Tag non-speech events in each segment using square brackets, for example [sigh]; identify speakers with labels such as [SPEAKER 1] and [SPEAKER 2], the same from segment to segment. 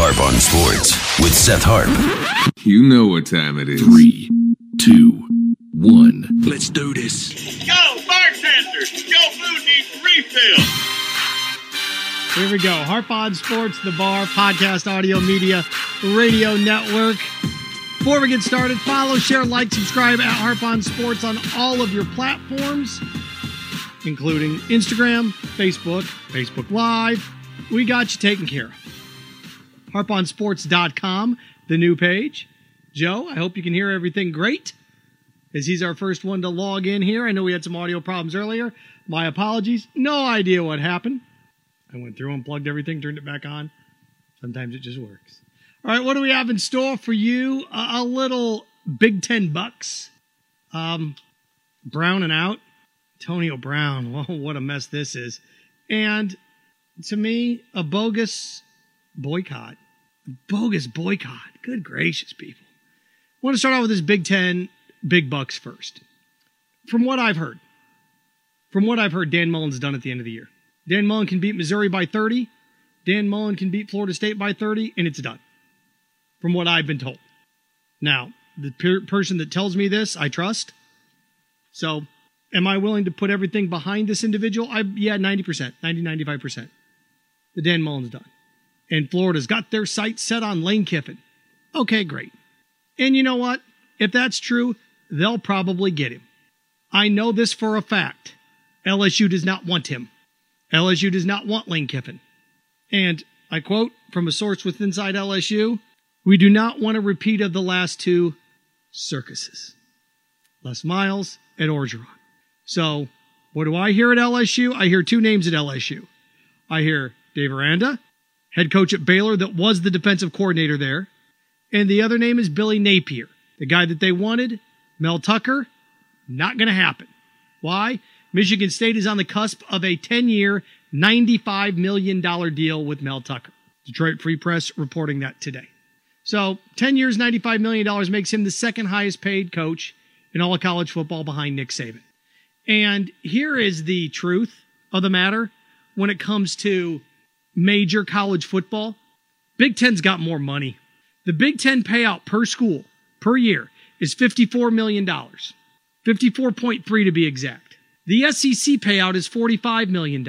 [SPEAKER 1] Harp on Sports with Seth Harp.
[SPEAKER 2] You know what time it is.
[SPEAKER 3] Three, two, one.
[SPEAKER 4] Let's do this.
[SPEAKER 5] Yo, bartender, your food needs refill.
[SPEAKER 6] Here we go. Harp on Sports, the bar, podcast, audio, media, radio network. Before we get started, follow, share, like, subscribe at Harp on Sports on all of your platforms, including Instagram, Facebook, Facebook Live. We got you taken care of. HarpOnSports.com, the new page. Joe, I hope you can hear everything great as he's our first one to log in here. I know we had some audio problems earlier. My apologies. No idea what happened. I went through, and unplugged everything, turned it back on. Sometimes it just works. All right, what do we have in store for you? A, a little Big Ten Bucks. Um, Brown and out. Antonio Brown. [laughs] Well, what a mess this is. And to me, a bogus boycott. Bogus boycott. Good gracious, people. I want to start out with this Big Ten Big Bucks first. From what I've heard, from what I've heard, Dan Mullen's done at the end of the year. Dan Mullen can beat Missouri by 30. Dan Mullen can beat Florida State by 30, and it's done. From what I've been told. Now, the per- person that tells me this, I trust. So, am I willing to put everything behind this individual? I yeah, 90%, 90, 95%. The Dan Mullen's done. And Florida's got their sights set on Lane Kiffin. Okay, great. And you know what? If that's true, they'll probably get him. I know this for a fact. LSU does not want him. LSU does not want Lane Kiffin. And I quote from a source with inside LSU We do not want a repeat of the last two circuses Les Miles and Orgeron. So, what do I hear at LSU? I hear two names at LSU. I hear Dave Aranda, head coach at Baylor that was the defensive coordinator there. And the other name is Billy Napier, the guy that they wanted, Mel Tucker. Not going to happen. Why? Michigan State is on the cusp of a 10 year, $95 million deal with Mel Tucker. Detroit Free Press reporting that today. So 10 years, $95 million makes him the second highest paid coach in all of college football behind Nick Saban. And here is the truth of the matter when it comes to major college football. Big Ten's got more money. The Big Ten payout per school per year is $54 million. 54.3 to be exact. The SEC payout is $45 million.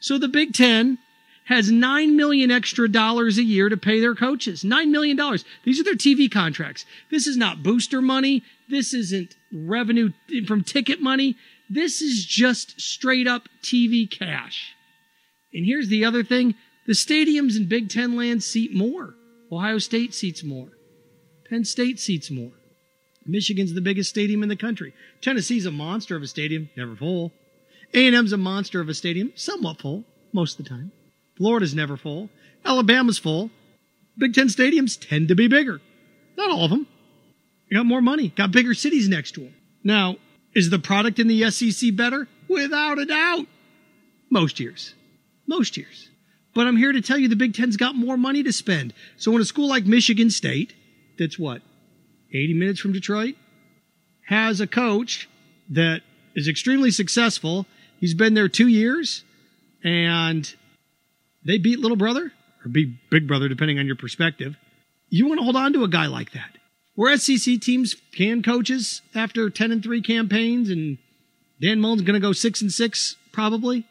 [SPEAKER 6] So the Big Ten has 9 million extra dollars a year to pay their coaches. $9 million. These are their TV contracts. This is not booster money. This isn't revenue from ticket money. This is just straight up TV cash. And here's the other thing the stadiums in Big Ten land seat more. Ohio State seats more. Penn State seats more. Michigan's the biggest stadium in the country. Tennessee's a monster of a stadium, never full. A&M's a monster of a stadium, somewhat full, most of the time. Florida's never full. Alabama's full. Big Ten stadiums tend to be bigger. Not all of them. You got more money, got bigger cities next to them. Now, is the product in the SEC better? Without a doubt. Most years. Most years. But I'm here to tell you the Big Ten's got more money to spend. So when a school like Michigan State, that's what, 80 minutes from Detroit, has a coach that is extremely successful. He's been there two years and they beat little brother or beat big brother, depending on your perspective. You want to hold on to a guy like that. Where SEC teams can coaches after 10 and 3 campaigns and Dan Mullen's going to go 6 and 6 probably,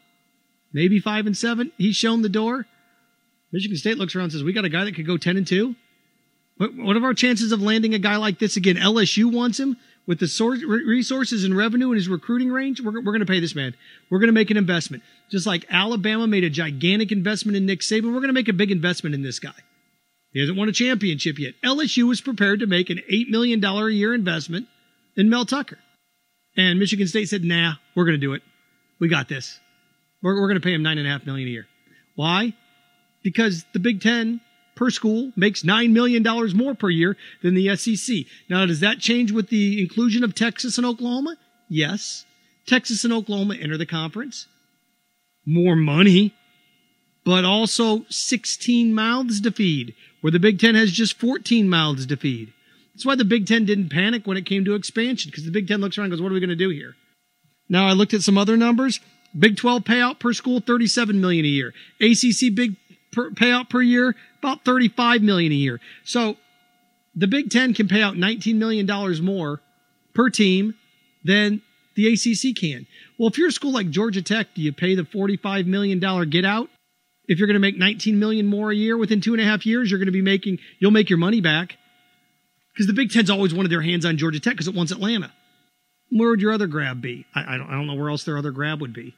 [SPEAKER 6] maybe 5 and 7. He's shown the door. Michigan State looks around and says, "We got a guy that could go 10 and 2." What, what are our chances of landing a guy like this again? LSU wants him with the source, resources and revenue in his recruiting range. We're, we're going to pay this man. We're going to make an investment. Just like Alabama made a gigantic investment in Nick Saban, we're going to make a big investment in this guy. He hasn't won a championship yet. LSU was prepared to make an $8 million a year investment in Mel Tucker. And Michigan State said, nah, we're going to do it. We got this. We're, we're going to pay him 9.5 million a year. Why? Because the Big Ten per school makes $9 million more per year than the SEC. Now, does that change with the inclusion of Texas and Oklahoma? Yes. Texas and Oklahoma enter the conference. More money, but also 16 mouths to feed, where the Big Ten has just 14 mouths to feed. That's why the Big Ten didn't panic when it came to expansion, because the Big Ten looks around and goes, What are we going to do here? Now, I looked at some other numbers. Big 12 payout per school, 37 million a year. ACC big per, payout per year, about 35 million a year. So the Big Ten can pay out 19 million dollars more per team than the ACC can. Well, if you're a school like Georgia Tech, do you pay the 45 million dollar get out? If you're going to make 19 million more a year within two and a half years, you're going to be making you'll make your money back because the Big Ten's always wanted their hands on Georgia Tech because it wants Atlanta. Where would your other grab be? I, I, don't, I don't know where else their other grab would be.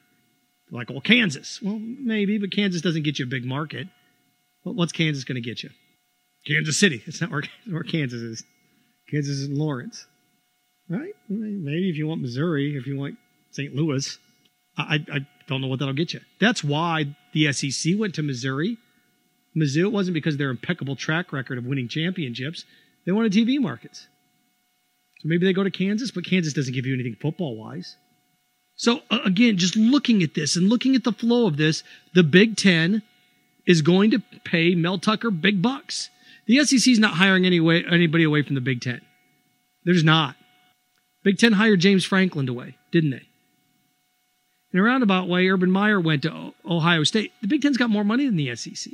[SPEAKER 6] Like, well, Kansas. Well, maybe, but Kansas doesn't get you a big market. Well, what's Kansas going to get you? Kansas City. It's not where, [laughs] where Kansas is. Kansas is in Lawrence. Right? Maybe if you want Missouri, if you want St. Louis. I, I don't know what that'll get you. That's why the SEC went to Missouri. Mizzou, it wasn't because of their impeccable track record of winning championships. They wanted TV markets. So maybe they go to Kansas, but Kansas doesn't give you anything football wise. So again, just looking at this and looking at the flow of this, the Big Ten is going to pay Mel Tucker big bucks. The SEC is not hiring any way, anybody away from the Big Ten. There's not. Big Ten hired James Franklin away, didn't they? In a roundabout way, Urban Meyer went to Ohio State. The Big Ten's got more money than the SEC.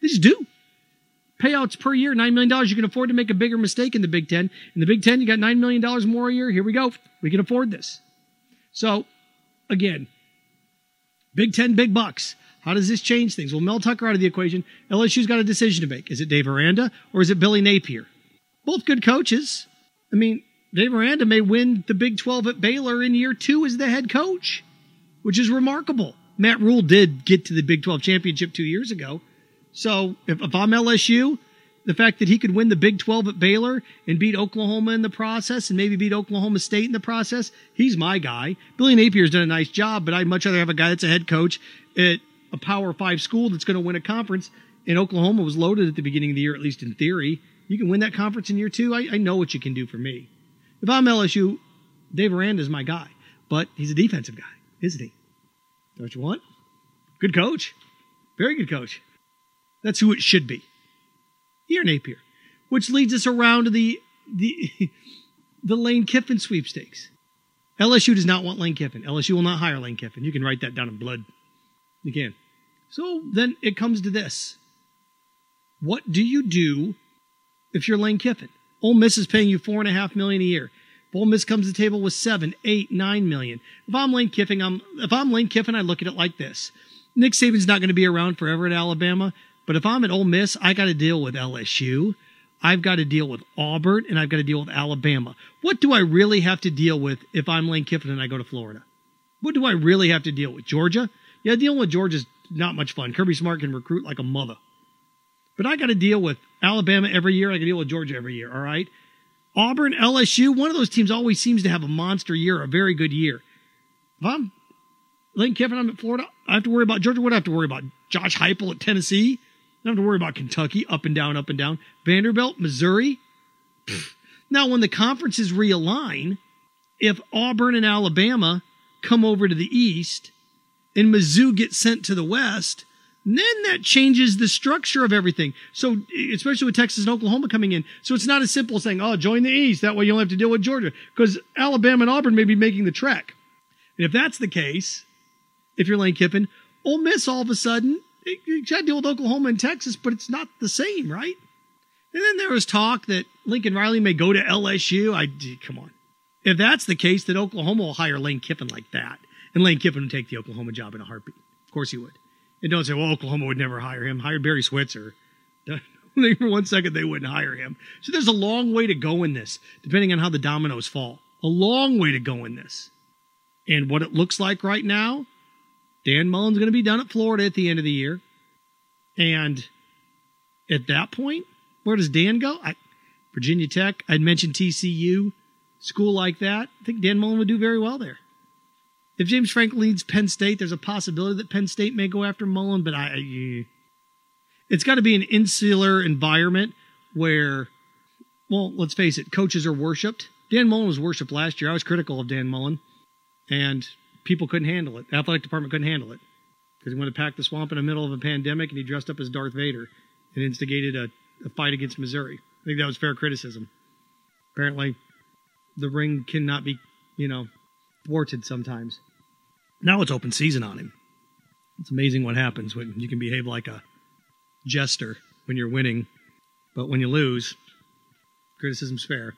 [SPEAKER 6] They just do. Payouts per year, $9 million. You can afford to make a bigger mistake in the Big Ten. In the Big Ten, you got $9 million more a year. Here we go. We can afford this. So, again, Big Ten, big bucks. How does this change things? Well, Mel Tucker out of the equation. LSU's got a decision to make. Is it Dave Aranda or is it Billy Napier? Both good coaches. I mean, Dave Aranda may win the Big 12 at Baylor in year two as the head coach, which is remarkable. Matt Rhule did get to the Big 12 championship two years ago. So if, if I'm LSU, the fact that he could win the Big 12 at Baylor and beat Oklahoma in the process and maybe beat Oklahoma State in the process, he's my guy. Billy Napier's done a nice job, but I'd much rather have a guy that's a head coach at a Power Five school that's going to win a conference. And Oklahoma was loaded at the beginning of the year, at least in theory. You can win that conference in year two. I, I know what you can do for me. If I'm LSU, Dave Aranda is my guy, but he's a defensive guy, isn't he? Don't you want? Good coach. Very good coach. That's who it should be. Here, Napier. Which leads us around to the the [laughs] the Lane Kiffin sweepstakes. LSU does not want Lane Kiffin. LSU will not hire Lane Kiffin. You can write that down in blood. You can. So then it comes to this. What do you do if you're Lane Kiffin? Ole Miss is paying you four and a half million a year. If Ole Miss comes to the table with seven, eight, nine million. If I'm Lane Kiffin, I'm if I'm Lane Kiffin, I look at it like this. Nick Saban's not going to be around forever at Alabama, but if I'm at Ole Miss, I got to deal with LSU. I've got to deal with Auburn and I've got to deal with Alabama. What do I really have to deal with if I'm Lane Kiffin and I go to Florida? What do I really have to deal with? Georgia? Yeah, dealing with Georgia's not much fun. Kirby Smart can recruit like a mother. But I got to deal with Alabama every year. I to deal with Georgia every year. All right. Auburn, LSU, one of those teams always seems to have a monster year, a very good year. If I'm Lane Kiffin, I'm at Florida, I have to worry about Georgia. What do I have to worry about? Josh Heupel at Tennessee? Don't have to worry about Kentucky, up and down, up and down. Vanderbilt, Missouri. Now, when the conferences realign, if Auburn and Alabama come over to the East and Mizzou gets sent to the West, then that changes the structure of everything. So, especially with Texas and Oklahoma coming in. So it's not as simple as saying, oh, join the East. That way you don't have to deal with Georgia. Because Alabama and Auburn may be making the trek. And if that's the case, if you're Lane Kiffin, Ole Miss all of a sudden, you got to deal with Oklahoma and Texas, but it's not the same, right? And then there was talk that Lincoln Riley may go to LSU. I come on. If that's the case, then Oklahoma will hire Lane Kiffin like that. And Lane Kiffin would take the Oklahoma job in a heartbeat. Of course he would. And don't say, well, Oklahoma would never hire him. Hired Barry Switzer. [laughs] For one second, they wouldn't hire him. So there's a long way to go in this, depending on how the dominoes fall. A long way to go in this. And what it looks like right now, Dan Mullen's going to be done at Florida at the end of the year. And at that point, where does Dan go? I, Virginia Tech. I'd mentioned TCU, school like that. I think Dan Mullen would do very well there. If James Franklin leaves Penn State, there's a possibility that Penn State may go after Mullen, but I, I eh. it's got to be an insular environment where, well, let's face it, coaches are worshipped. Dan Mullen was worshipped last year. I was critical of Dan Mullen, and people couldn't handle it. The athletic department couldn't handle it because he wanted to pack the swamp in the middle of a pandemic and he dressed up as Darth Vader and instigated a, a fight against Missouri. I think that was fair criticism. Apparently, the ring cannot be, you know, thwarted sometimes. Now it's open season on him. It's amazing what happens when you can behave like a jester when you're winning, but when you lose, criticism's fair.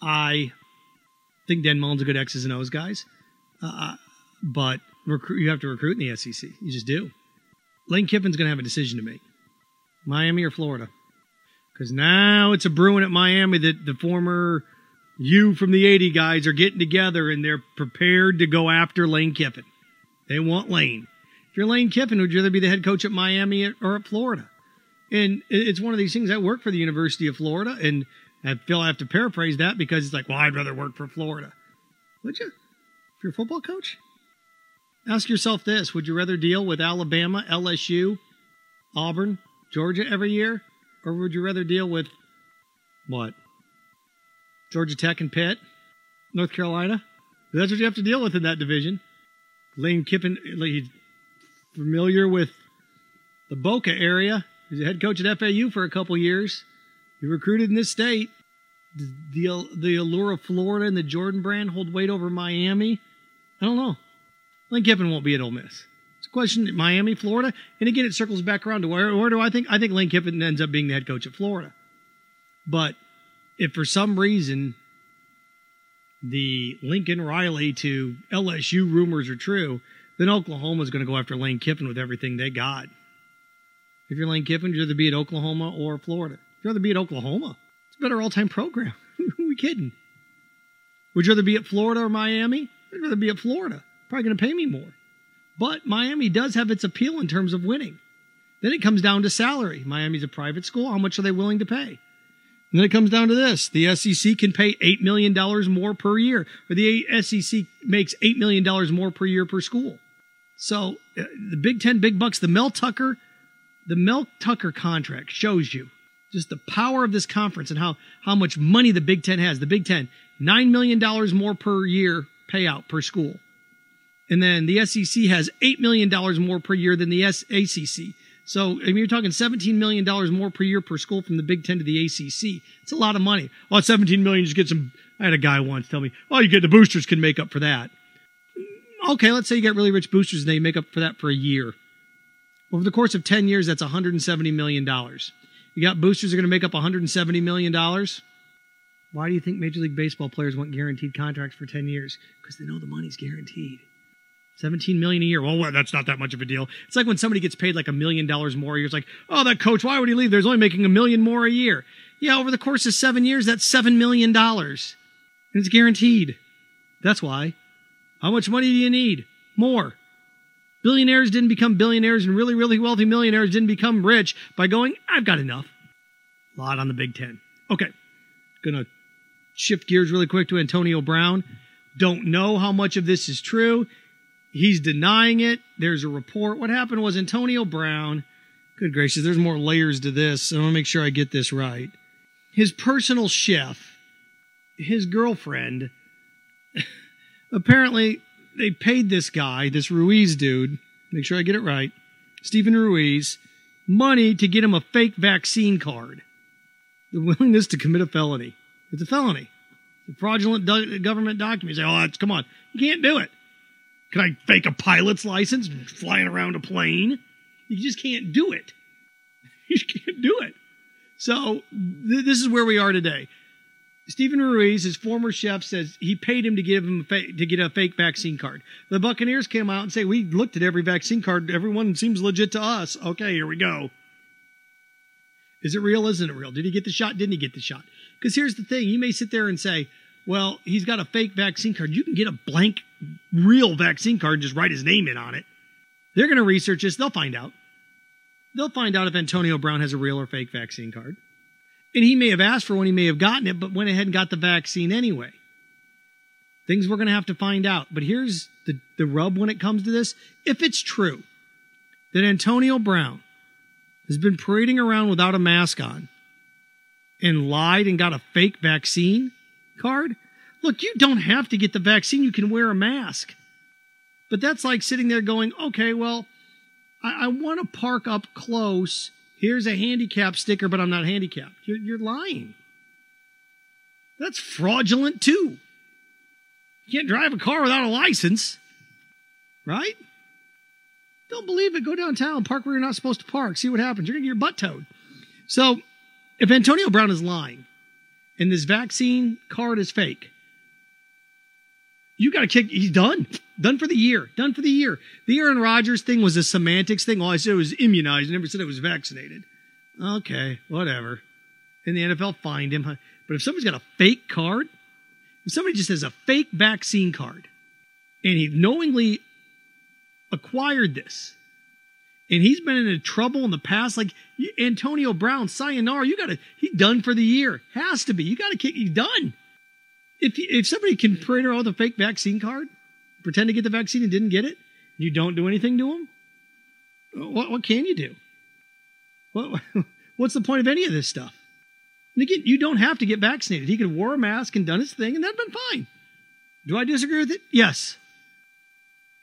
[SPEAKER 6] I think Dan Mullen's a good X's and O's guys, uh, but recruit, you have to recruit in the SEC. You just do. Lane Kiffin's going to have a decision to make Miami or Florida. Because now it's a brewing at Miami that the former you from the 80 guys are getting together and they're prepared to go after Lane Kiffin. They want Lane. If you're Lane Kiffin, would you rather be the head coach at Miami or at Florida? And it's one of these things. I work for the University of Florida, and I feel I have to paraphrase that because it's like, well, I'd rather work for Florida. Would you? If you're a football coach? Ask yourself this Would you rather deal with Alabama, LSU, Auburn, Georgia every year? Or would you rather deal with what? Georgia Tech and Pitt? North Carolina? That's what you have to deal with in that division. Lane Kiffin, he's familiar with the Boca area. He's a head coach at FAU for a couple years. He recruited in this state. The, the, allure of Florida and the Jordan brand hold weight over Miami. I don't know. Lane Kiffin won't be at Ole Miss. It's a question Miami, Florida, and again it circles back around to where, where do I think I think Lane Kiffin ends up being the head coach at Florida. But if for some reason the Lincoln Riley to LSU rumors are true, then Oklahoma is going to go after Lane Kiffin with everything they got. If you're Lane Kiffin, you'd rather be at Oklahoma or Florida. You'd rather be at Oklahoma, it's all time program. [laughs] Who we kidding? Would you rather be at Florida or Miami? I'd rather be at Florida. Probably going to pay me more. But Miami does have its appeal in terms of winning. Then it comes down to salary. Miami's a private school. How much are they willing to pay? And then it comes down to this. The SEC can pay $8 million more per year, or the SEC makes $8 million more per year per school. So uh, the Big Ten big bucks, the Mel Tucker, the Mel Tucker contract shows you just the power of this conference and how, how much money the Big Ten has. The Big Ten, $9 million more per year payout per school. And then the SEC has $8 million more per year than the ACC. So, I mean, you're talking $17 million more per year per school from the Big Ten to the ACC. It's a lot of money. Oh, 17 million, just get some. I had a guy once tell me, oh, you get the boosters can make up for that. Okay, let's say you get really rich boosters and they make up for that for a year. Over the course of 10 years, that's $170 million. You got boosters are going to make up $170 million. Why do you think Major League Baseball players want guaranteed contracts for 10 years? Because they know the money's guaranteed. 17 million a year. Well, that's not that much of a deal. It's like when somebody gets paid like a million dollars more a year. It's like, oh, that coach, why would he leave? There's only making a million more a year. Yeah, over the course of seven years, that's seven million dollars. And it's guaranteed. That's why. How much money do you need? More. Billionaires didn't become billionaires and really, really wealthy millionaires didn't become rich by going, I've got enough. A lot on the Big Ten. Okay. Gonna shift gears really quick to Antonio Brown. Don't know how much of this is true. He's denying it. There's a report. What happened was Antonio Brown. Good gracious, there's more layers to this. So I want to make sure I get this right. His personal chef, his girlfriend, [laughs] apparently they paid this guy, this Ruiz dude, make sure I get it right, Stephen Ruiz, money to get him a fake vaccine card. The willingness to commit a felony. It's a felony. It's a fraudulent do- government document. Say, oh, come on. You can't do it. Can I fake a pilot's license flying around a plane? You just can't do it. [laughs] You can't do it. So th- this is where we are today. Stephen Ruiz, his former chef, says he paid him to give him fa- to get a fake vaccine card. The Buccaneers came out and say we looked at every vaccine card. Everyone seems legit to us. Okay, here we go. Is it real? Isn't it real? Did he get the shot? Didn't he get the shot? Because here's the thing: you may sit there and say, "Well, he's got a fake vaccine card." You can get a blank real vaccine card and just write his name in on it. They're going to research this. They'll find out. They'll find out if Antonio Brown has a real or fake vaccine card. And he may have asked for one, he may have gotten it, but went ahead and got the vaccine anyway. Things we're going to have to find out. But here's the, the rub when it comes to this. If it's true that Antonio Brown has been parading around without a mask on and lied and got a fake vaccine card, Look, you don't have to get the vaccine. You can wear a mask. But that's like sitting there going, okay, well, I, I want to park up close. Here's a handicap sticker, but I'm not handicapped. You're, you're lying. That's fraudulent too. You can't drive a car without a license, right? Don't believe it. Go downtown, park where you're not supposed to park. See what happens. You're going to get your butt towed. So, if Antonio Brown is lying and this vaccine card is fake, you got to kick. He's done. Done for the year. Done for the year. The Aaron Rodgers thing was a semantics thing. All I said was immunized. I never said it was vaccinated. Okay, whatever. In the NFL fined him. But if somebody's got a fake card, if somebody just has a fake vaccine card and he knowingly acquired this and he's been in trouble in the past, like Antonio Brown, sayonara, you got to, he's done for the year. Has to be. You got to kick, he's done. If, if somebody can print out a fake vaccine card, pretend to get the vaccine and didn't get it, you don't do anything to them, what, what can you do? What, [laughs] what's the point of any of this stuff? And again, you don't have to get vaccinated. He could have wore a mask and done his thing, and that'd been fine. Do I disagree with it? Yes.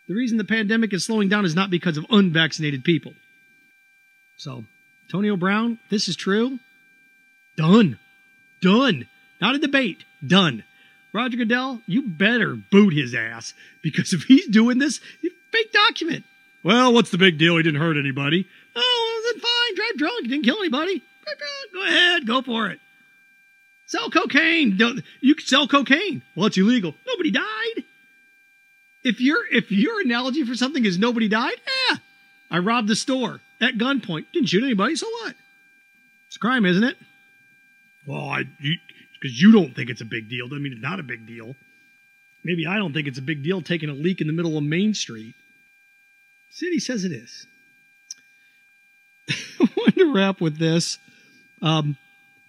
[SPEAKER 6] The reason the pandemic is slowing down is not because of unvaccinated people. So, Antonio Brown, this is true. Done. Done. Not a debate. Done. Roger Goodell, you better boot his ass because if he's doing this, fake document. Well, what's the big deal? He didn't hurt anybody. Oh, well, then fine. Drive drunk. Didn't kill anybody. Go ahead. Go for it. Sell cocaine. Don't, you can sell cocaine. Well, it's illegal. Nobody died. If your if your analogy for something is nobody died, eh. I robbed the store at gunpoint. Didn't shoot anybody, so what? It's a crime, isn't it? Well, I because you, don't think it's a big deal. Doesn't mean it's not a big deal. Maybe I don't think it's a big deal taking a leak in the middle of Main Street. City says it is. [laughs] I wanted to wrap with this. Um,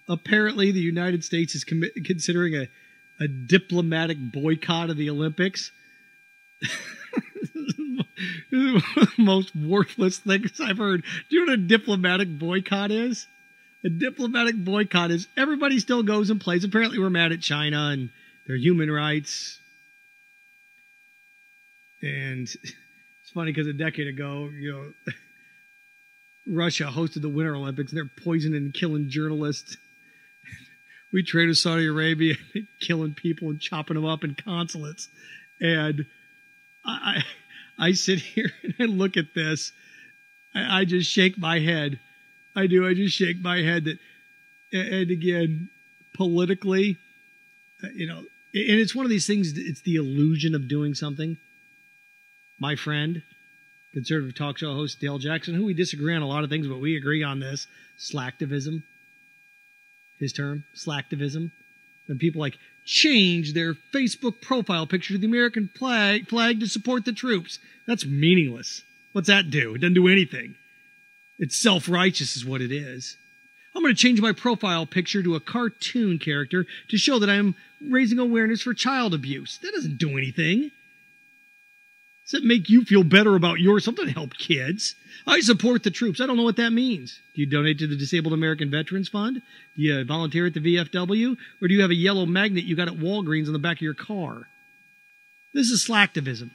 [SPEAKER 6] apparently, the United States is com- considering a, a diplomatic boycott of the Olympics. [laughs] most worthless things I've heard. Do you know what a diplomatic boycott is? A diplomatic boycott is everybody still goes and plays. Apparently, we're mad at China and their human rights. And it's funny because a decade ago, you know, [laughs] Russia hosted the Winter Olympics and they're poisoning and killing journalists. [laughs] we trade with Saudi Arabia, [laughs] killing people and chopping them up in consulates. And I, I sit here and I look at this. I, I just shake my head. I do. I just shake my head that, and again, politically, uh, you know, and it's one of these things. It's the illusion of doing something. My friend, conservative talk show host Dale Jackson, who we disagree on a lot of things, but we agree on this slacktivism. His term, slacktivism. When people like change their Facebook profile picture to the American flag, flag to support the troops. That's meaningless. What's that do? It doesn't do anything. It's self righteous, is what it is. I'm going to change my profile picture to a cartoon character to show that I'm raising awareness for child abuse. That doesn't do anything. Does it make you feel better about yours? Something to help kids. I support the troops. I don't know what that means. Do you donate to the Disabled American Veterans Fund? Do you volunteer at the VFW? Or do you have a yellow magnet you got at Walgreens on the back of your car? This is slacktivism.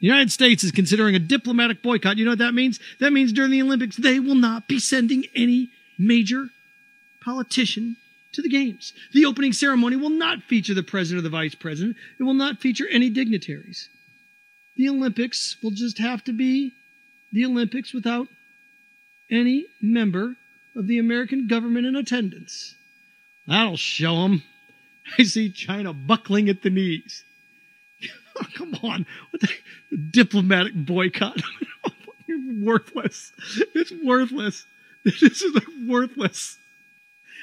[SPEAKER 6] The United States is considering a diplomatic boycott. You know what that means? That means during the Olympics, they will not be sending any major politician to the games. The opening ceremony will not feature the president or the vice president. It will not feature any dignitaries the Olympics will just have to be the Olympics without any member of the American government in attendance. That'll show them. [laughs] I see China buckling at the knees. [laughs] come on. What the diplomatic boycott? [laughs] worthless. It's worthless. This is worthless.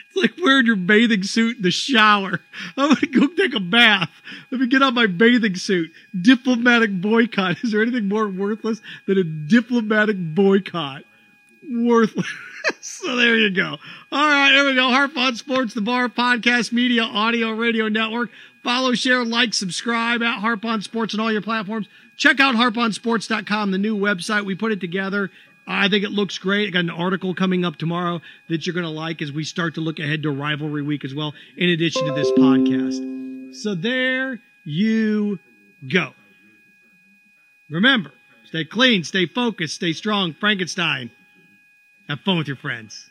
[SPEAKER 6] It's like wearing your bathing suit in the shower. [laughs] I'm gonna go take a bath. Let me get on my bathing suit. Diplomatic boycott. Is there anything more worthless than a diplomatic boycott? Worthless. so there you go. All right, there we go. Harp on Sports, the Bar Podcast Media Audio Radio Network. Follow, share, like, subscribe at Harp on Sports on all your platforms. Check out harponsports.com, the new website. We put it together. I think it looks great. I got an article coming up tomorrow that you're going to like as we start to look ahead to rivalry week as well, in addition to this podcast. So there you go. Remember, stay clean, stay focused, stay strong. Frankenstein. Have fun with your friends.